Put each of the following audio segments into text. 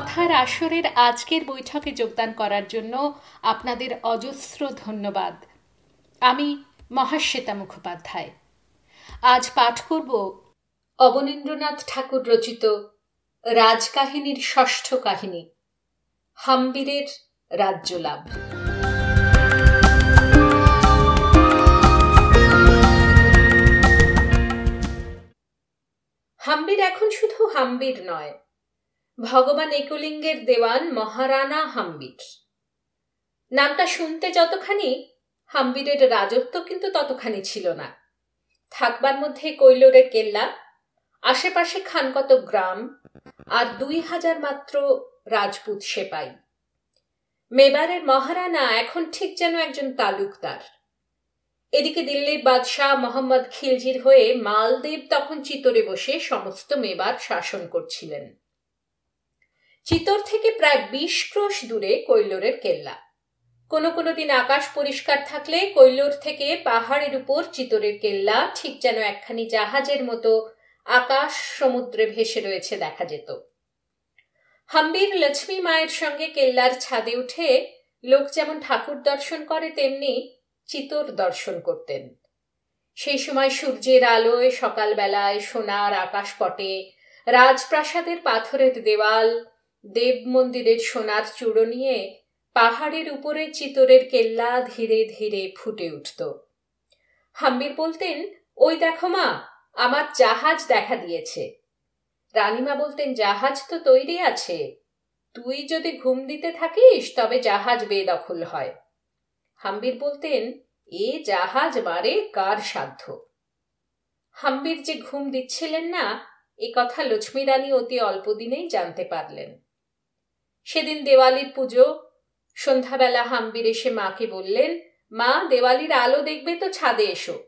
কথার আসরের আজকের বৈঠকে যোগদান করার জন্য আপনাদের অজস্র ধন্যবাদ। আমি মহাশ্বেতা মুখোপাধ্যায়। আজ পাঠ করব অবনীন্দ্রনাথ ঠাকুর রচিত রাজকাহিনীর ষষ্ঠ কাহিনী, হাম্বিরের রাজ্যলাভ। হাম্বির এখন শুধু হাম্বির নয় ভগবান একলিঙ্গের দেওয়ান মহারানা হাম্বির। নামটা শুনতে যতখানি হাম্বিরের রাজত্ব কিন্তু ততখানি ছিল না। থাকবার মধ্যে কৈলোরের কেল্লা, আশেপাশে খানকত গ্রাম, আর দুই হাজার মাত্র রাজপুত সেপাই। মেবারের মহারানা এখন ঠিক যেন একজন তালুকদার। এদিকে দিল্লির বাদশাহ মোহাম্মদ খিলজির হয়ে মালদেব তখন চিতরে বসে সমস্ত মেবার শাসন করছিলেন। চিতর থেকে প্রায় বিশ ক্রোশ দূরে কৈলোরের কেল্লা। কোনো কোনো দিন আকাশ পরিষ্কার থাকলে কৈলোর থেকে পাহাড়ের উপর চিতরের কেল্লা ঠিক যেন একখানি জাহাজের মতো আকাশ সমুদ্রে ভেসে রয়েছে দেখা যেত। হাম্বির লক্ষ্মী মায়ের সঙ্গে কেল্লার ছাদে উঠে লোক যেমন ঠাকুর দর্শন করে, তেমনি চিতর দর্শন করতেন। সেই সময় সূর্যের আলোয় সকালবেলায় সোনার আকাশপটে রাজপ্রাসাদের পাথরের দেওয়াল দেব মন্দিরের সোনার চূড়ো নিয়ে পাহাড়ের উপরে চিতরের কেল্লা ধীরে ধীরে ফুটে উঠত। হাম্বির বলতেন, ওই দেখো মা, আমার জাহাজ দেখা দিয়েছে। রানীমা বলতেন, জাহাজ তো তৈরি আছে। তুই যদি ঘুম দিতে থাকিস, তবে জাহাজ বেদখল হয়। হাম্বির বলতেন, এ জাহাজ মারে কার সাধ্য? হাম্বির যে ঘুম দিচ্ছিলেন না, এ কথা লক্ষ্মী রানী অতি অল্প দিনেই জানতে পারলেন। সেদিন দেওয়ালির পুজো। সন্ধ্যাবেলা হাম্বির এসে মাকে বললেন, মা, দেওয়ালির আলো দেখবে তো ছাদে এসো।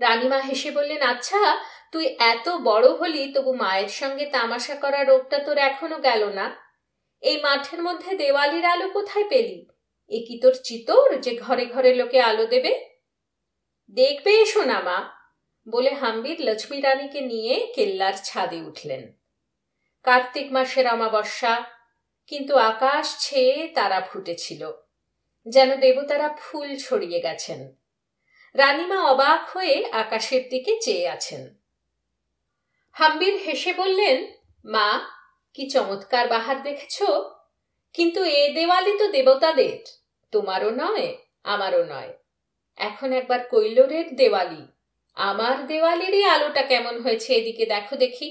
রানীমা হেসে বললেন আচ্ছা তুই এত বড় হলি, তবু মায়ের সঙ্গে তামাশা করা রোগটা তোর এখনও গেল না। এই মাঠের মধ্যে দেওয়ালির আলো কোথায় পেলি? এ কি তোর চিতর যে ঘরে ঘরে লোকে আলো দেবে? দেখবে এসো না, মা, বলে হাম্বির লক্ষ্মী রানীকে নিয়ে কেল্লার ছাদে উঠলেন। কার্তিক মাসের অমাবস্যা কিন্তু আকাশ ছেয়ে তারা ফুটেছিল, যেন দেবতারা ফুল ছড়িয়ে গেছেন। রানীমা অবাক হয়ে আকাশের দিকে চেয়ে আছেন। হাম্বির হেসে বললেন, মা, কি চমৎকার বাহার দেখেছ। কিন্তু এ দেওয়ালি তো দেবতাদের, তোমারও নয়, আমারও নয়। এখন একবার কৈলোরের দেওয়ালি, আমার দেওয়ালেরই আলোটা কেমন হয়েছে এদিকে দেখো দেখি।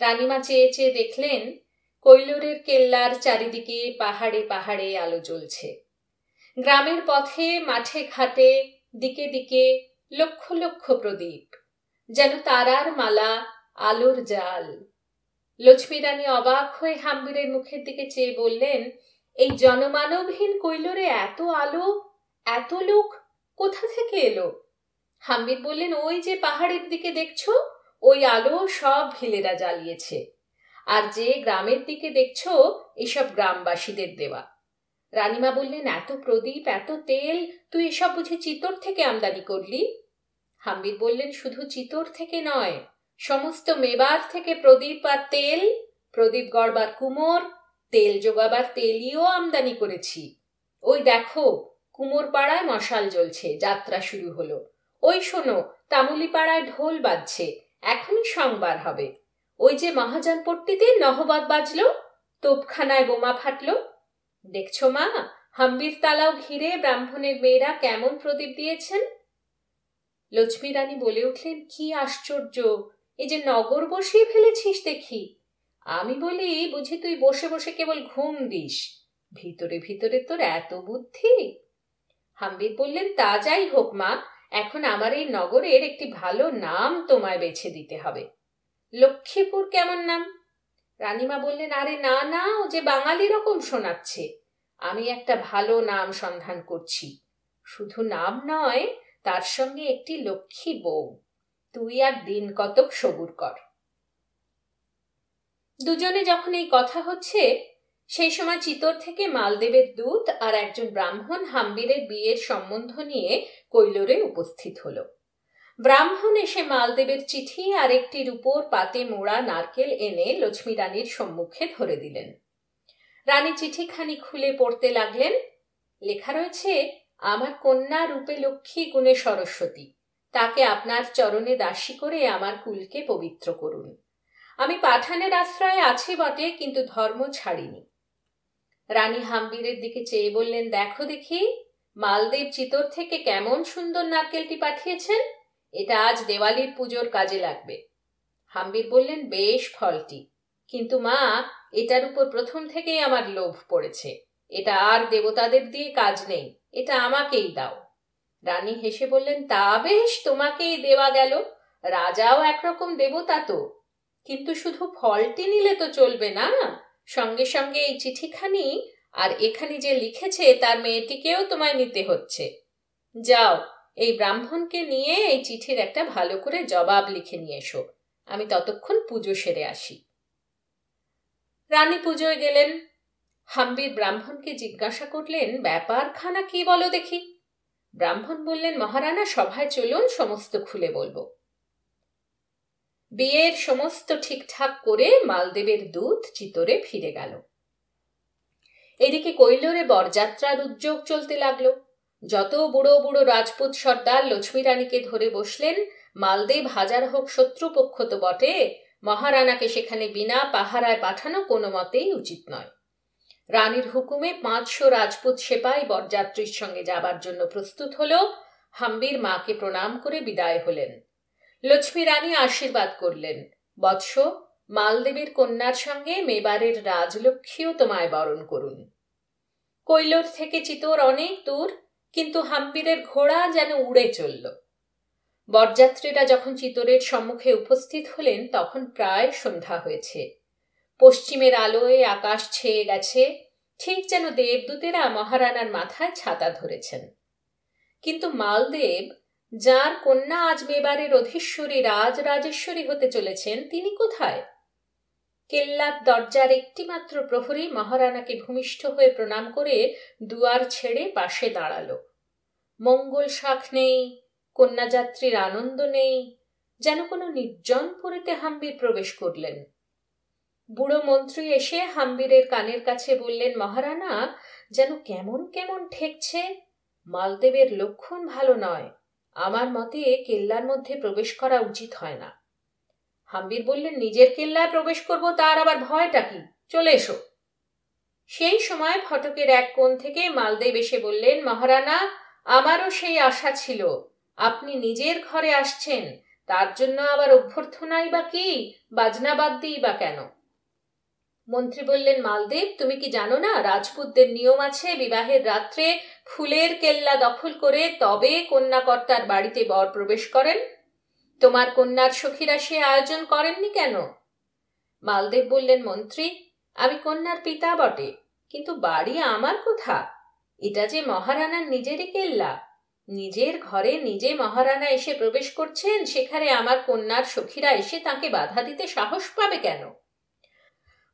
রানীমা চেয়ে চেয়ে দেখলেন কৈলোরের কেল্লার চারিদিকে পাহাড়ে পাহাড়ে আলো জ্বলছে। গ্রামের পথে, মাঠে ঘাটে, দিকে দিকে লক্ষ লক্ষ প্রদীপ, যেন তারার মালা, আলোর জাল। লক্ষ্মী রানী অবাক হয়ে হাম্বিরের মুখের দিকে চেয়ে বললেন, এই জনমানবহীন কৈলোরে এত আলো, এত লোক, কোথা থেকে এলো? হাম্বির বললেন, ওই যে পাহাড়ের দিকে দেখছ, ওই আলো সব ভিলেরা জ্বালিয়েছে। আর যে গ্রামের দিকে দেখছ, এসব গ্রামবাসীদের দেওয়া। রানীমা বললেন, এত প্রদীপ, এত তেল, তুই এসব বুঝে চিতর থেকে আমদানি করলি? হাম্বির বললেন, শুধু চিতর থেকে নয়, সমস্ত মেবার থেকে প্রদীপ আর তেল, প্রদীপ গড়বার কুমোর, তেল জোগাবার তেলিও আমদানি করেছি। ওই দেখো, কুমোর পাড়ায় মশাল জ্বলছে, যাত্রা শুরু হলো। ওই শোনো তামুলি পাড়ায় ঢোল বাজছে, এখনই সংবার হবে। ওই যে মহাজনপট্টিতে নহবাদ বাজলো তোপখানায় বোমা ফাটলো। দেখছ মা, হাম্বির তালাও ঘিরে ব্রাহ্মণের মেয়েরা কেমন প্রদীপ দিয়েছেন? লক্ষ্মী রানী বলে উঠলেন, কি আশ্চর্য, এই যে নগর বসিয়ে ফেলেছিস দেখি। আমি বলি, বুঝি তুই বসে বসে কেবল ঘুম দিস। ভিতরে ভিতরে তোর এত বুদ্ধি? হাম্বির বললেন, তা যাই হোক মা, এখন আমার এই নগরের একটি ভালো নাম তোমায় বেছে দিতে হবে। লক্ষ্মীপুর কেমন নাম? রানীমা বললেন, আরে না না, ও যে বাঙালি রকম শোনাচ্ছে। আমি একটা ভালো নাম সন্ধান করছি। শুধু নাম নয়, তার সঙ্গে একটি লক্ষ্মী বউ। তুই আর দিন কতক সবুর কর। দুজনে যখন এই কথা হচ্ছে, সেই সময় চিতর থেকে মালদেবের দূত আর একজন ব্রাহ্মণ হাম্বিরের বিয়ের সম্বন্ধ নিয়ে কৈলোরে উপস্থিত হল। ব্রাহ্মণ এসে মালদেবের চিঠি আর একটি রূপোর পাতে মোড়া নারকেল এনে লক্ষ্মী রানীর সম্মুখে ধরে দিলেন। রানী চিঠিখানি খুলে পড়তে লাগলেন। লেখা রয়েছে, আমার কন্যা রূপে লক্ষ্মী গুণে সরস্বতী। তাকে আপনার চরণে দাসী করে আমার কুলকে পবিত্র করুন। আমি পাঠানের আশ্রয়ে আছি বটে, কিন্তু ধর্ম ছাড়িনি। রানী হাম্বিরের দিকে চেয়ে বললেন, দেখো দেখি, মালদেব চিতর থেকে কেমন সুন্দর নারকেলটি পাঠিয়েছেন? এটা আজ দেওয়ালির পুজোর কাজে লাগবে। হাম্বির বললেন, বেশ ফলটি। কিন্তু মা, এটার উপর প্রথম থেকেই আমার লোভ পড়েছে। এটা আর দেবতাদের দিয়ে কাজ নেই। এটা আমাকেই দাও। রানী হেসে বললেন, তা বেশ, তোমাকেই দেওয়া গেল। রাজাও একরকম দেবতা তো। কিন্তু শুধু ফলটি নিলে তো চলবে না। সঙ্গে সঙ্গে এই চিঠিখানি আর এখানে যে লিখেছে, তার মেয়েটিকেও তোমায় নিতে হচ্ছে। যাও এই ব্রাহ্মণকে নিয়ে এই চিঠির একটা ভালো করে জবাব লিখে নিয়ে এসো। আমি ততক্ষণ পুজো সেরে আসি। রানী পুজোয় গেলেন। হাম্বির ব্রাহ্মণকে জিজ্ঞাসা করলেন ব্যাপারখানা কি বলো দেখি? ব্রাহ্মণ বললেন, মহারানা, সভায় চলুন, সমস্ত খুলে বলব। বিয়ের সমস্ত ঠিকঠাক করে মালদেবের দূত চিতরে ফিরে গেল। এদিকে কৈলরে বরযাত্রার উদ্যোগ চলতে লাগল। যত বুড়ো বুড়ো রাজপুত সর্দার লক্ষ্মী রানীকে ধরে বসলেন মালদেব হাজার হোক শত্রুপক্ষ তো বটে, মহারানাকে সেখানে বিনা পাহারায় পাঠানো কোনো মতেই উচিত নয়। রানীর হুকুমে পাঁচশো রাজপুত সেপাই বরযাত্রীর সঙ্গে যাবার জন্য প্রস্তুত হল, হাম্বির মাকে প্রণাম করে বিদায় হলেন। লক্ষ্মী রানী আশীর্বাদ করলেন, বৎস মালদেবীর কন্যার সঙ্গে মেবারের রাজলক্ষ্মীও তোমায় বরণ করুন। কৈলোর থেকে চিতোর অনেক দূর কিন্তু হাম্বিরের ঘোড়া যেন উড়ে চলল। বরযাত্রীরা যখন চিতরের সম্মুখে উপস্থিত হলেন, তখন প্রায় সন্ধ্যা হয়েছে। পশ্চিমের আলোয় আকাশ ছেয়ে গেছে, ঠিক যেন দেবদূতেরা মহারানার মাথায় ছাতা ধরেছেন। কিন্তু মালদেব, যার কন্যা আজ মেবারের অধীশ্বরী রাজ রাজেশ্বরী হতে চলেছেন, তিনি কোথায়? কেল্লার দরজার একটিমাত্র প্রহরী মহারানাকে ভূমিষ্ঠ হয়ে প্রণাম করে দুয়ার ছেড়ে পাশে দাঁড়াল। মঙ্গল শাখ নেই, কন্যাযাত্রীর আনন্দ নেই, যেন কোনো নির্জন পুরীতে হাম্বির প্রবেশ করলেন। বুড়ো মন্ত্রী এসে হাম্বিরের কানের কাছে বললেন, মহারানা, যেন কেমন কেমন ঠেকছে, মালদেবের লক্ষণ ভালো নয়। আমার মতে কেল্লার মধ্যে প্রবেশ করা উচিত হয় না। হাম্বির বললেন, নিজের কেল্লায় প্রবেশ করব, তার আবার ভয়টা কি? চলে এসো। সেই সময় ফটকের এক কোণ থেকে মালদেব এসে বললেন, মহারানা, আমারও সেই আশা ছিল। আপনি নিজের ঘরে আসছেন, তার জন্য আবার অভ্যর্থনাই বা কি? বাজনা বাদ দিই বা কেন? মন্ত্রী বললেন, মালদেব, তুমি কি জানো না, রাজপুতদের নিয়ম আছে, বিবাহের রাত্রে ফুলের কেল্লা দখল করে তবে কন্যাকর্তার বাড়িতে বর প্রবেশ করেন? তোমার কন্যার সখীরা সে আয়োজন করেননি কেন? মালদেব বললেন, মন্ত্রী, আমি কন্যার পিতা বটে, কিন্তু বাড়ি আমার কোথা? এটা যে মহারানার নিজেরই কেল্লা। নিজের ঘরে নিজে মহারানা এসে প্রবেশ করছেন, সেখানে আমার কন্যার সখীরা এসে তাকে বাধা দিতে সাহস পাবে কেন?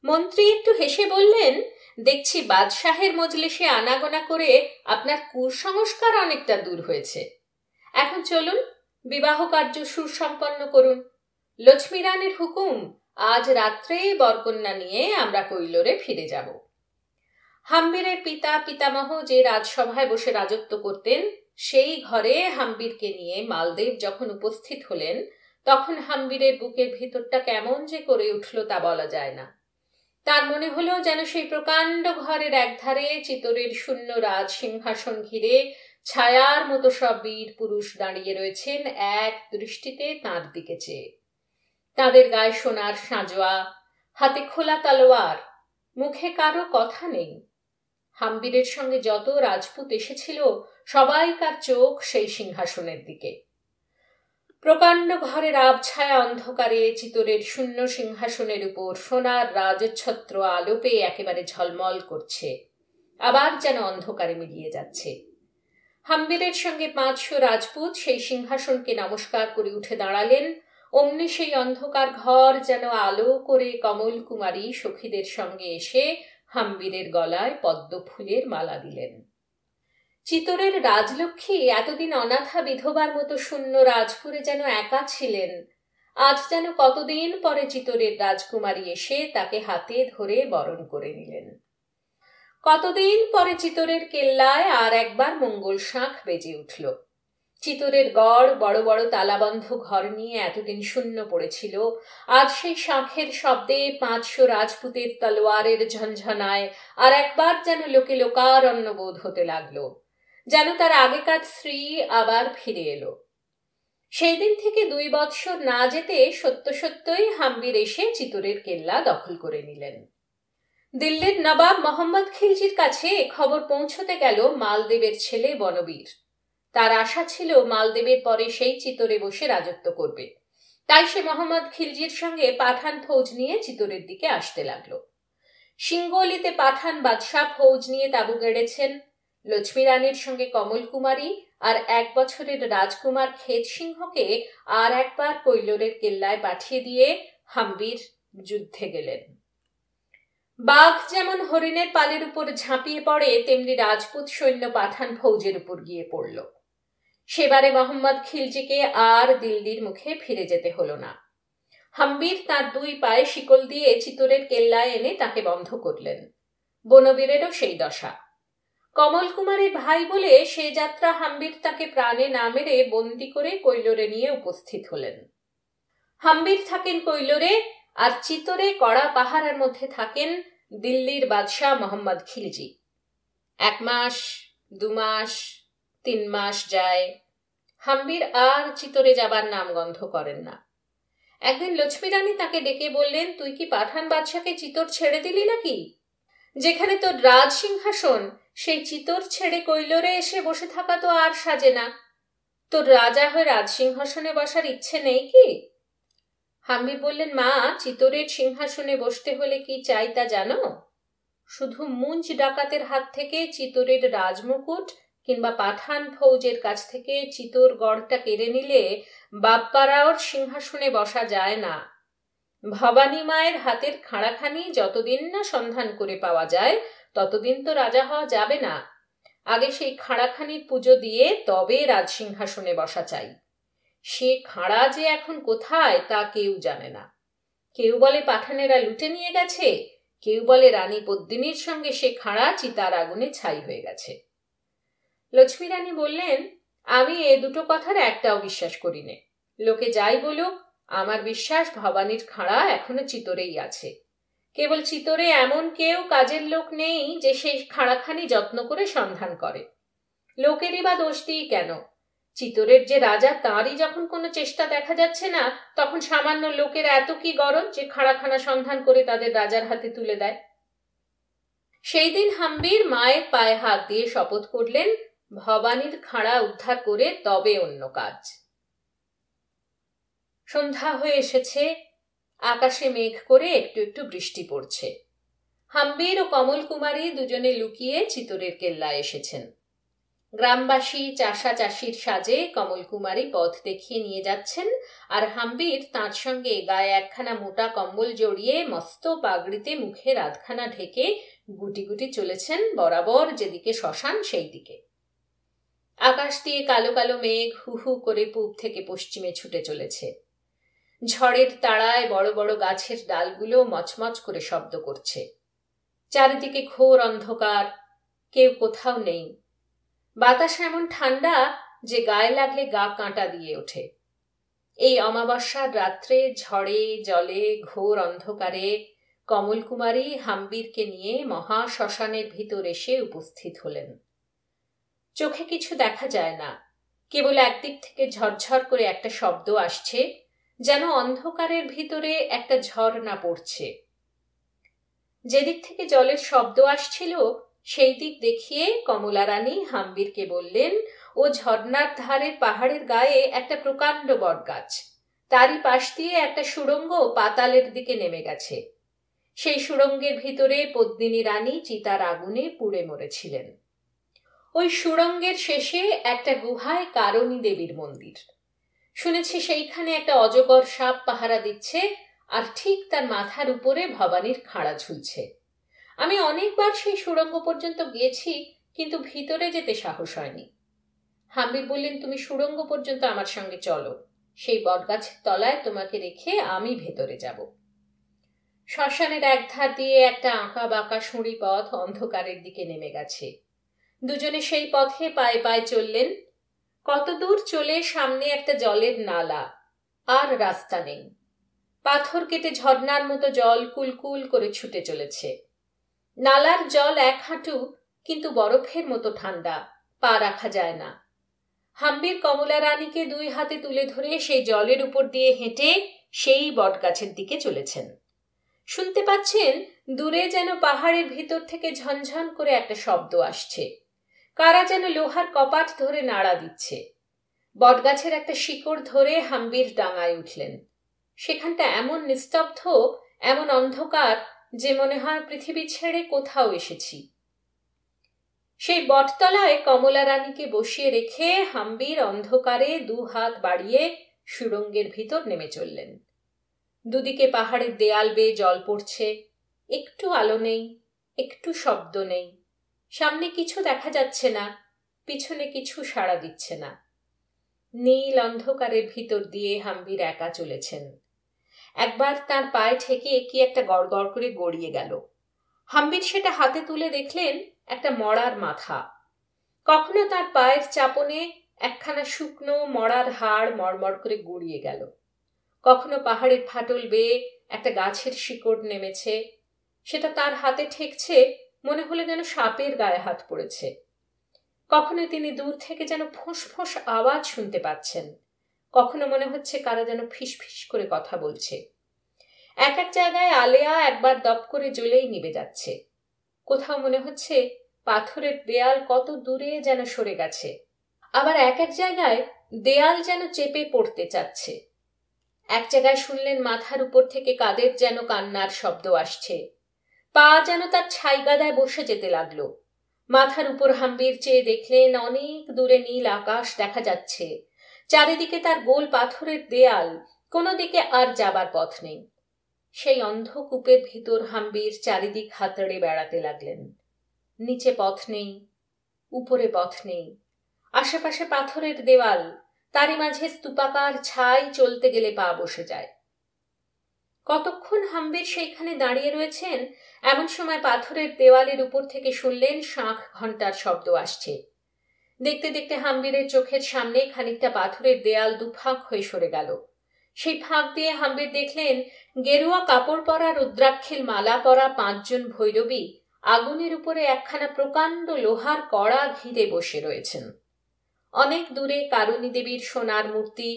মন্ত্রী একটু হেসে বললেন, দেখছি বাদশাহের মজলিসে আনাগোনা করে আপনার কুসংস্কার অনেকটা দূর হয়েছে। এখন চলুন বিবাহ কার্য সুসম্পন্ন করুন। লক্ষ্মী রানীর হুকুম, আজ রাত্রে বরকন্যা নিয়ে আমরা কৈলরে ফিরে যাব। হাম্বিরের পিতা, পিতামহ যে রাজসভায় বসে রাজত্ব করতেন, সেই ঘরে হাম্বিরকে নিয়ে মালদেব যখন উপস্থিত হলেন, তখন হাম্বিরের বুকের ভিতরটা কেমন যে করে উঠল তা বলা যায় না। তার মনে হলো যেন সেই প্রকাণ্ড ঘরের একধারে চিতরের শূন্য রাজ সিংহাসন ঘিরে ছায়ার মতো সব বীর পুরুষ দাঁড়িয়ে রয়েছেন। এক দৃষ্টিতে তাঁর দিকে চেয়ে। তাদের গায়ে সোনার সাঁজোয়া, হাতে খোলা তালোয়ার, মুখে কারও কথা নেই। হাম্বিরের সঙ্গে যত রাজপুত এসেছিল সবাইকার চোখ সেই সিংহাসনের দিকে। প্রকাণ্ড ঘরের আবছায়া অন্ধকারে চিতরের শূন্য সিংহাসনের উপর সোনার রাজছত্র আলো পেয়ে একেবারে ঝলমল করছে। আবার যেন অন্ধকারে মিলিয়ে যাচ্ছে। হাম্বিরের সঙ্গে পাঁচশো রাজপুত সেই সিংহাসনকে নমস্কার করে উঠে দাঁড়ালেন। অমনি সেই অন্ধকার ঘর যেন আলো করে কমল কুমারী সখীদের সঙ্গে এসে হাম্বিরের গলায় পদ্ম ফুলের মালা দিলেন। চিতরের রাজলক্ষ্মী এতদিন অনাথা বিধবার মতো শূন্য রাজপুরে যেন একা ছিলেন। আজ যেন কতদিন পরে চিতরের রাজকুমারী এসে তাকে হাতে ধরে বরণ করে নিলেন। কতদিন পরে চিতরের কেল্লায় আর একবার মঙ্গল শাঁখ বেজে উঠল। চিতরের গড় বড় বড় তালাবন্ধ ঘর নিয়ে এতদিন শূন্য পড়েছিল। আজ সেই শাঁখের শব্দে পাঁচশো রাজপুতের তলোয়ারের ঝনঝনায় আর একবার যেন লোকে লোকারণ্য বোধ হতে লাগল। যেন তার আগেকার স্ত্রী আবার ফিরে এলো। সেই দিন থেকে দুই বৎসর না যেতে সত্য সত্যই হাম্বির এসে চিতরের কেল্লা দখল করে নিলেন। দিল্লির নবাব মোহাম্মদ খিলজির কাছে খবর পৌঁছতে গেল মালদেবের ছেলে বনবীর। তার আশা ছিল মালদেবের পরে সেই চিতরে বসে রাজত্ব করবে। তাই সে মোহাম্মদ খিলজির সঙ্গে পাঠান ফৌজ নিয়ে চিতরের দিকে আসতে লাগল। সিঙ্গলিতে পাঠান বাদশাহ ফৌজ নিয়ে তাবু গেড়েছেন। লক্ষ্মী রানীর সঙ্গে কমল কুমারী আর এক বছরের রাজকুমার খেত সিংহকে আর একবার কৈলোরের কেল্লায় পাঠিয়ে দিয়ে হাম্বির যুদ্ধে গেলেন। বাঘ যেমন হরিণের পালের উপর ঝাঁপিয়ে পড়ে, তেমনি রাজপুত সৈন্য পাঠান ফৌজের উপর গিয়ে পড়ল। সেবারে মোহাম্মদ খিলজিকে আর দিল্লির মুখে ফিরে যেতে হলো না। হাম্বির তার দুই পায়ে শিকল দিয়ে চিতরের কেল্লায় এনে তাকে বন্ধ করলেন। বনবীরেরও সেই দশা। কমল কুমারের ভাই বলে সে যাত্রা হাম্বির তাকে প্রাণে না মেরে বন্দি করে কৈলোরে নিয়ে উপস্থিত হলেন। হাম্বির থাকেন কৈলোরে আর চিতরে কড়া পাহাড়ের মধ্যে থাকেন দিল্লির বাদশাহ মোহাম্মদ খিলজি। এক মাস, দু মাস, তিন মাস যায়। হাম্বির আর চিতরে যাবার নাম গন্ধ করেন না। একদিন লক্ষ্মী রানী তাকে ডেকে বললেন, তুই কি পাঠান বাদশাকে চিতর ছেড়ে দিলি নাকি? যেখানে তোর রাজ সিংহাসন, সেই চিতর ছেড়ে কৈলরে এসে বসে থাকা তো আর সাজে না। তোর রাজা হয়ে রাজসিংহাসনে বসার ইচ্ছে নেই কি? হাম্বির বললেন, মা, চিতরের সিংহাসনে বসতে হলে কি চাই তা জানো? শুধু মুঞ্জ ডাকাতের হাত থেকে চিতরের রাজমুকুট কিংবা পাঠান ফৌজের কাছ থেকে চিতর গড়টা কেড়ে নিলে বাপ্পারাওর সিংহাসনে বসা যায় না। ভবানী মায়ের হাতের খাঁড়াখানি যতদিন না সন্ধান করে পাওয়া যায়, ততদিন তো রাজা হওয়া যাবে না। আগে সেই খাঁড়াখানির পুজো দিয়ে তবে রাজসিংহাসনে বসা চাই। সে খাঁড়া যে এখন কোথায় তা কেউ জানে না। কেউ বলে পাঠানেরা লুটে নিয়ে গেছে, কেউ বলে রানী পদ্মিনীর সঙ্গে সে খাঁড়া চিতার আগুনে ছাই হয়ে গেছে। লক্ষ্মী রানী বললেন, আমি এ দুটো কথার একটাও বিশ্বাস করি নে। লোকে যাই বলুক, আমার বিশ্বাস ভবানীর খাঁড়া এখনও চিতরেই আছে। কেবল চিতরে এমন কেউ কাজের লোক নেই যে সেই খাঁড়াখানি যত্ন করে সন্ধান করে। লোকেরই বা দোষ দিই কেন? চিতরের যে রাজা, তাঁরই যখন কোনো চেষ্টা দেখা যাচ্ছে না, তখন সামান্য লোকের এত কি গরম যে খাড়াখানা সন্ধান করে তাদের রাজার হাতে তুলে দেয়। সেই দিন হাম্বির মায়ের পায়ে হাত দিয়ে শপথ করলেন, ভবানীর খাঁড়া উদ্ধার করে তবে অন্য কাজ। সন্ধ্যা হয়ে এসেছে, আকাশে মেঘ করে একটু একটু বৃষ্টি পড়ছে। হাম্বির ও কমল কুমারী দুজনে লুকিয়ে চিতরের কেল্লায় এসেছেন। গ্রামবাসী চাষা চাষির সাজে কমল কুমারী পথ দেখিয়ে নিয়ে যাচ্ছেন, আর হাম্বির তাঁর সঙ্গে গায়ে একখানা মোটা কম্বল জড়িয়ে মস্ত পাগড়িতে মুখের আধখানা ঢেকে গুটি গুটি চলেছেন বরাবর যেদিকে শ্মশান সেই দিকে আকাশ দিয়ে কালো কালো মেঘ হু হু করে পূব থেকে পশ্চিমে ছুটে চলেছে। ঝড়ের তাড়ায় বড় বড় গাছের ডালগুলো মচমচ করে শব্দ করছে। চারিদিকে ঘোর অন্ধকার, কেউ কোথাও নেই। বাতাস এমন ঠান্ডা যে গায়ে লাগলে গা কাঁটা দিয়ে ওঠে। এই অমাবস্যার রাত্রে ঝড়ে, জলে, ঘোর অন্ধকারে কমল কুমারী হাম্বিরকে নিয়ে মহা শ্মশানের ভিতর এসে উপস্থিত হলেন। চোখে কিছু দেখা যায় না। কেবল একদিক থেকে ঝরঝর করে একটা শব্দ আসছে, যেন অন্ধকারের ভিতরে একটা ঝর্ণা পড়ছে। যেদিক থেকে জলের শব্দ আসছিল সেই দিক দেখিয়ে কমলা রানী হাম্বিরকে বললেন, ও ঝর্নার ধারের পাহাড়ের গায়ে একটা প্রকাণ্ড বটগাছ। তারই পাশ দিয়ে একটা সুড়ঙ্গ পাতালের দিকে নেমে গেছে। সেই সুড়ঙ্গের ভিতরে পদ্মিনী রানী চিতার আগুনে পুড়ে মরেছিলেন। ওই সুড়ঙ্গের শেষে একটা গুহায় কারণী দেবীর মন্দির। শুনেছি সেইখানে একটা অজগর সাপ পাহারা দিচ্ছে, আর ঠিক তার মাথার উপরে ভবানীর খাড়া ঝুলছে। আমি অনেকবার সেই সুড়ঙ্গ পর্যন্ত গিয়েছি কিন্তু ভিতরে যেতে সাহস হয়নি। হাম্বির বললেন, তুমি সুড়ঙ্গ পর্যন্ত আমার সঙ্গে চলো। সেই বটগাছের তলায় তোমাকে রেখে আমি ভেতরে যাব। শ্মশানের এক ধার দিয়ে একটা আঁকা বাঁকা সুঁড়ি পথ অন্ধকারের দিকে নেমে গেছে। দুজনে সেই পথে পায়ে পায়ে চললেন। কত দূর চলে সামনে একটা জলের নালা, আর রাস্তা নেই। পাথর কেটে ঝর্নার মতো জল কুলকুল করে ছুটে চলেছে। নালার জল এক হাঁটু, কিন্তু বরফের মতো ঠান্ডা, পা রাখা যায় না। হাম্বির কমলা রানীকে দুই হাতে তুলে ধরে সেই জলের উপর দিয়ে হেঁটে সেই বটগাছের দিকে চলেছেন। শুনতে পাচ্ছেন, দূরে যেন পাহাড়ের ভিতর থেকে ঝনঝন করে একটা শব্দ আসছে। কারা যেন লোহার কপাট ধরে নাড়া দিচ্ছে। বটগাছের একটা শিকড় ধরে হাম্বির ডাঙায় উঠলেন। সেখানটা এমন নিস্তব্ধ, এমন অন্ধকার যে মনে হয় পৃথিবী ছেড়ে কোথাও এসেছি। সেই বটতলায় কমলা রানীকে বসিয়ে রেখে হাম্বির অন্ধকারে দু হাত বাড়িয়ে সুরঙ্গের ভিতর নেমে চললেন। দুদিকে পাহাড়ের দেয়াল বেয়ে জল পড়ছে, একটু আলো নেই, একটু শব্দ নেই। সামনে কিছু দেখা যাচ্ছে না, পিছনে কিছু সাড়া দিচ্ছে না। নীল অন্ধকারের ভিতর দিয়ে হাম্বির একা চলেছেন। একবার তার পায়ে ঠেকে কি একটা গড়গড় করে গড়িয়ে গেল। হাম্বির সেটা হাতে তুলে দেখলেন একটা মরার মাথা। কখনো তার পায়ের চাপনে একখানা শুকনো মরার হাড় মরমর করে গড়িয়ে গেল। কখনো পাহাড়ের ফাটল বেয়ে একটা গাছের শিকড় নেমেছে। সেটা তার হাতে ঠেকছে, মনে হলে যেন সাপের গায়ে হাত পড়েছে। কখনো তিনি দূর থেকে যেন ফোঁস ফোঁস আওয়াজ শুনতে পাচ্ছেন। কখনো মনে হচ্ছে কারা যেন ফিস ফিস করে কথা বলছে। এক এক জায়গায় আলেয়া একবার দপ করে জ্বলেই নিবে যাচ্ছে। কোথাও মনে হচ্ছে পাথরের দেয়াল কত দূরে যেন সরে গেছে। আবার এক এক জায়গায় দেয়াল যেন চেপে পড়তে চাচ্ছে। এক জায়গায় শুনলেন মাথার উপর থেকে কাদের যেন কান্নার শব্দ আসছে। পা যেন তার ছাইগাদায় বসে যেতে লাগল। মাথার উপর হাম্বির চেয়ে দেখলেন অনেক দূরে নীল আকাশ দেখা যাচ্ছে। চারিদিকে তার গোল পাথরের দেয়াল, কোনো দিকে আর যাবার পথ নেই। সেই অন্ধকূপের ভিতর হাম্বির চারিদিক হাতড়ে বেড়াতে লাগলেন। নিচে পথ নেই, উপরে পথ নেই। আশেপাশে পাথরের দেওয়াল, তারই মাঝে স্তূপাকার ছাই চলতে গেলে পা বসে যায়। কতক্ষণ হাম্বির সেইখানে দাঁড়িয়ে রয়েছেন, এমন সময় পাথরের দেওয়ালের উপর থেকে শুনলেন, শাঁখ ঘণ্টার শব্দ আসছে। দেখতে দেখতে হাম্বিরের চোখের সামনে খানিকটা পাথরের দেয়াল দুফাঁক হয়ে সরে গেল। সেই ফাঁক দিয়ে হাম্বির দেখলেন, গেরুয়া কাপড় পরা রুদ্রাক্ষের মালা পরা পাঁচজন ভৈরবী আগুনের উপরে একখানা প্রকাণ্ড লোহার কড়া ঘিরে বসে রয়েছেন। অনেক দূরে কারুণী দেবীর সোনার মূর্তি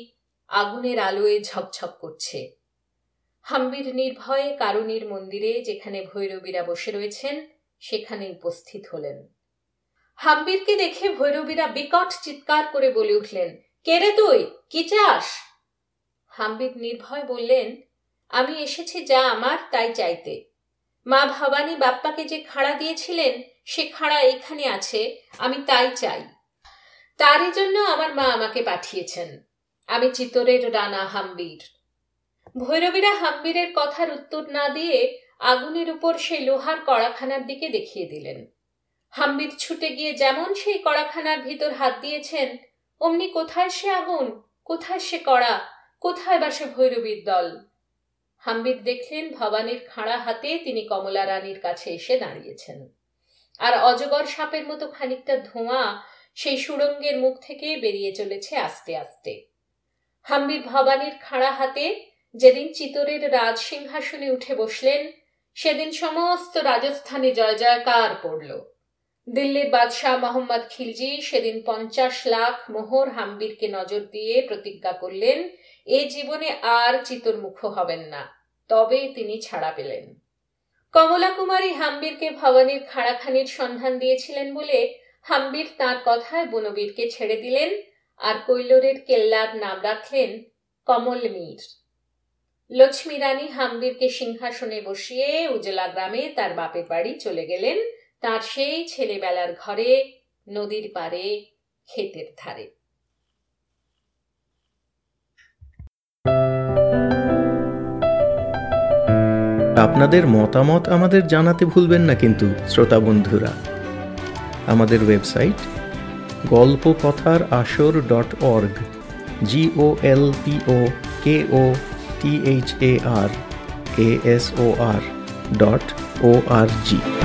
আগুনের আলোয় ঝকঝক করছে। হাম্বির নির্ভয়ে কারুণীর মন্দিরে যেখানে ভৈরবীরা বসে রয়েছেন, সেখানে উপস্থিত হলেন। হাম্বিরকে দেখে ভৈরবীরা বিকট চিৎকার করে বলে উঠলেন, কে রে তুই? কি চাস? হাম্বির নির্ভয় বললেন, আমি এসেছি যা আমার, তাই চাইতে। মা ভবানী বাপ্পাকে যে খাড়া দিয়েছিলেন, সে খাড়া এখানে আছে, আমি তাই চাই। তারই জন্য আমার মা আমাকে পাঠিয়েছেন। আমি চিতরের রানা হাম্বির ভৈরবীরা হাম্বিরের কথার উত্তর না দিয়ে আগুনের উপর সেই লোহার কড়াখানার দিকে দেখিয়ে দিলেন। হাম্বির ছুটে গিয়ে যেমন সেই কড়াখানার ভিতর হাত দিয়েছেন, অমনি কোথায় সে আগুন, কোথায় সে কড়া, কোথায় বা সে ভৈরবীর দল? হাম্বির দেখলেন ভবানীর খাঁড়া হাতে তিনি কমলা রানীর কাছে এসে দাঁড়িয়েছেন। আর অজগর সাপের মতো খানিকটা ধোঁয়া সেই সুড়ঙ্গের মুখ থেকে বেরিয়ে চলেছে আস্তে আস্তে। হাম্বির ভবানীর খাঁড়া হাতে যেদিন চিতরের রাজ সিংহাসনে উঠে বসলেন, সেদিন সমস্ত রাজস্থানে জয় জয়কার পড়ল। দিল্লির বাদশাহ মোহাম্মদ খিলজি সেদিন পঞ্চাশ লাখ মোহর হাম্বিরকে নজর দিয়ে প্রতিজ্ঞা করলেন, এ জীবনে আর চিতরমুখ হবেন না। তবে তিনি ছাড়া পেলেন। কমলা কুমারী হাম্বিরকে ভবানীর খাড়াখানির সন্ধান দিয়েছিলেন বলে হাম্বির তার কথায় বনবীরকে ছেড়ে দিলেন আর কৈলোরের কেল্লার নাম রাখলেন কমল মীর লক্ষ্মী রানী হাম্বিরকে সিংহাসনে বসিয়ে উজলা গ্রামে তার বাপের বাড়ি চলে গেলেন। তার সেই ছেলেবেলার ঘরে, নদীর পারে ক্ষেতের ধারে। আপনাদের মতামত আমাদের জানাতে ভুলবেন না কিন্তু, শ্রোতা বন্ধুরা। আমাদের ওয়েবসাইট গল্প কথার আসর dot org G O L P O K O T H A R A S O R dot O R G